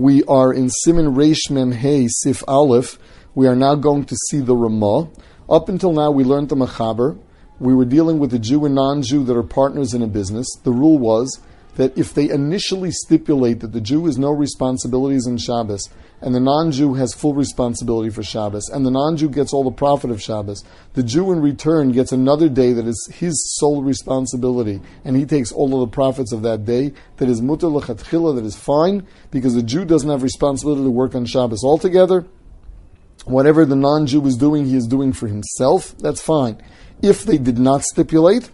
We are in Siman Reish Mem Hey Sif Aleph. We are now going to see the Ramah. Up until now, we learned the Machaber. We were dealing with a Jew and non-Jew that are partners in a business. The rule was that if they initially stipulate that the Jew has no responsibilities in Shabbos and the non-Jew has full responsibility for Shabbos and the non-Jew gets all the profit of Shabbos, the Jew in return gets another day that is his sole responsibility and he takes all of the profits of that day that is mutter lechatchila, that is fine because the Jew doesn't have responsibility to work on Shabbos altogether. Whatever the non-Jew is doing, he is doing for himself. That's fine. If they did not stipulate,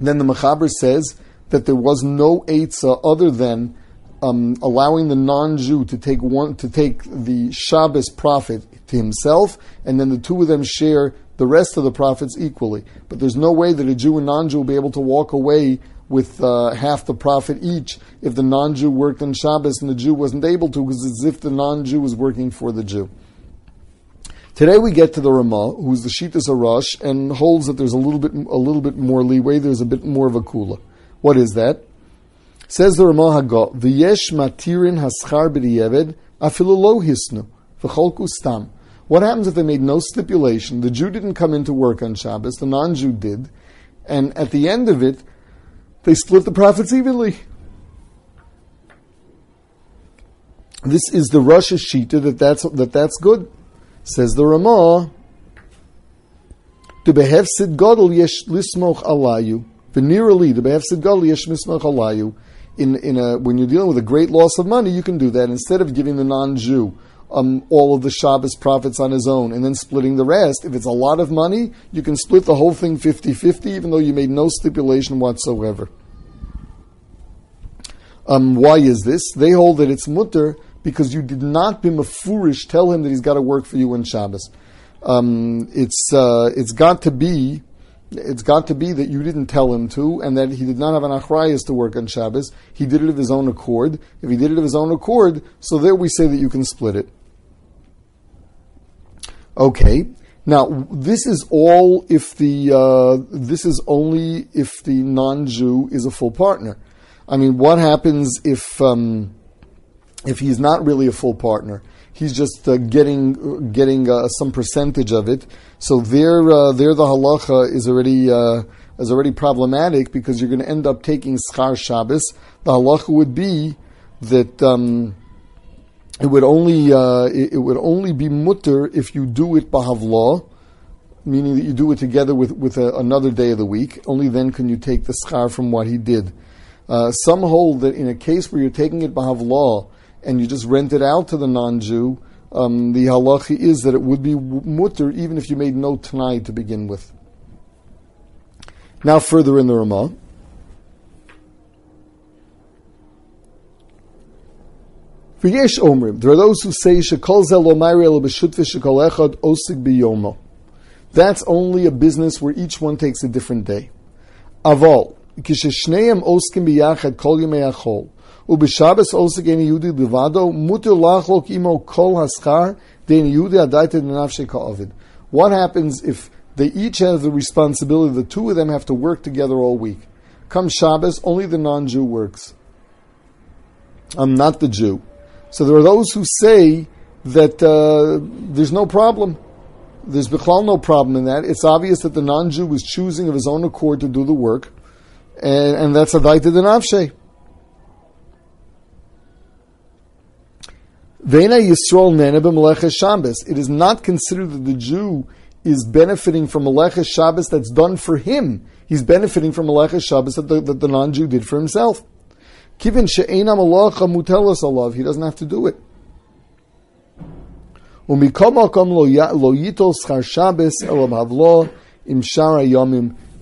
then the Mechaber says that there was no Eitzah other than um, allowing the non-Jew to take one to take the Shabbos profit to himself, and then the two of them share the rest of the profits equally. But there's no way that a Jew and non-Jew will be able to walk away with uh, half the profit each if the non-Jew worked on Shabbos and the Jew wasn't able to, because it's as if the non-Jew was working for the Jew. Today we get to the Ramah, who's the Shitas Arash, and holds that there's a little bit a little bit more leeway. There's a bit more of a kula. What is that? Says the Ramah Hagot, V'yesh matirin haschar b'diyeved afilu lo hisnu v'cholku stam. What happens if they made no stipulation? The Jew didn't come into work on Shabbos, the non-Jew did, and at the end of it, they split the profits evenly. This is the Rosh Shita that that's, that that's good. Says the Ramah, to behefsid godel yesh lismoch alayu. Venerally, the mismach alayu. In in a when you're dealing with a great loss of money, you can do that instead of giving the non-Jew um, all of the Shabbos profits on his own and then splitting the rest. If it's a lot of money, you can split the whole thing 50-50, even though you made no stipulation whatsoever. Um, why is this? They hold that it's mutter because you did not be mafurish tell him that he's got to work for you on Shabbos. Um, it's uh, it's got to be it's got to be that you didn't tell him to, and that he did not have an achrayas to work on Shabbos. He did it of his own accord. If he did it of his own accord, so there we say that you can split it. Okay. Now this is all if the uh, this is only if the non-Jew is a full partner. I mean, what happens if um, if he's not really a full partner? He's just uh, getting getting uh, some percentage of it. So there, uh, there the halacha is already uh, is already problematic because you're going to end up taking schar Shabbos. The halacha would be that um, it would only uh, it, it, would only be mutter if you do it bahavla, meaning that you do it together with with a, another day of the week. Only then can you take the schar from what he did. Uh, some hold that in a case where you're taking it bahavla and you just rent it out to the non-Jew, um, the halachi is that it would be mutter even if you made no tanai to begin with. Now, further in the Ramah. Omrim. There are those who say zel echad osig biyomo. That's only a business where each one takes a different day. Aval kisheshneim oskim biyachad kol achol. ובשבס עוסק אין יהודי לבדו, מותר לחלוק עמו כל השכר, דין יהודי הדייתא דנפשי כעובד. What happens if they each have the responsibility, the two of them have to work together all week? Come Shabbos, only the non-Jew works. I'm not the Jew. So there are those who say that uh, there's no problem. There's Bichlal no problem in that. It's obvious that the non-Jew is choosing of his own accord to do the work, and, and that's a daita denavshe. It is not considered that the Jew is benefiting from Meleches Shabbos that's done for him. He's benefiting from Meleches Shabbos that the, the non-Jew did for himself. Kivin she'ena alav. He doesn't have to do it.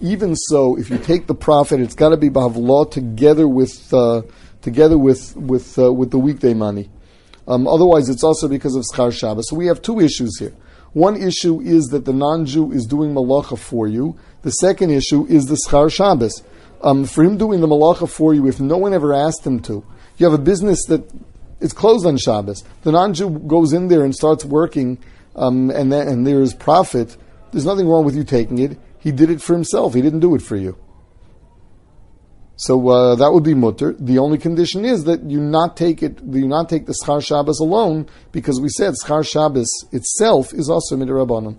Even so, if you take the profit, it's got to be b'havlo together with uh, together with with uh, with the weekday money. Um, otherwise, it's also because of Schar Shabbos. So we have two issues here. One issue is that the non-Jew is doing malacha for you. The second issue is the Schar Shabbos. Um, for him doing the malacha for you, if no one ever asked him to, you have a business that is closed on Shabbos. The non-Jew goes in there and starts working, um, and, then, and there is profit. There's nothing wrong with you taking it. He did it for himself. He didn't do it for you. So uh, that would be mutter. The only condition is that you not take it, you not take the schar Shabbos alone, because we said schar Shabbos itself is also midrabanan.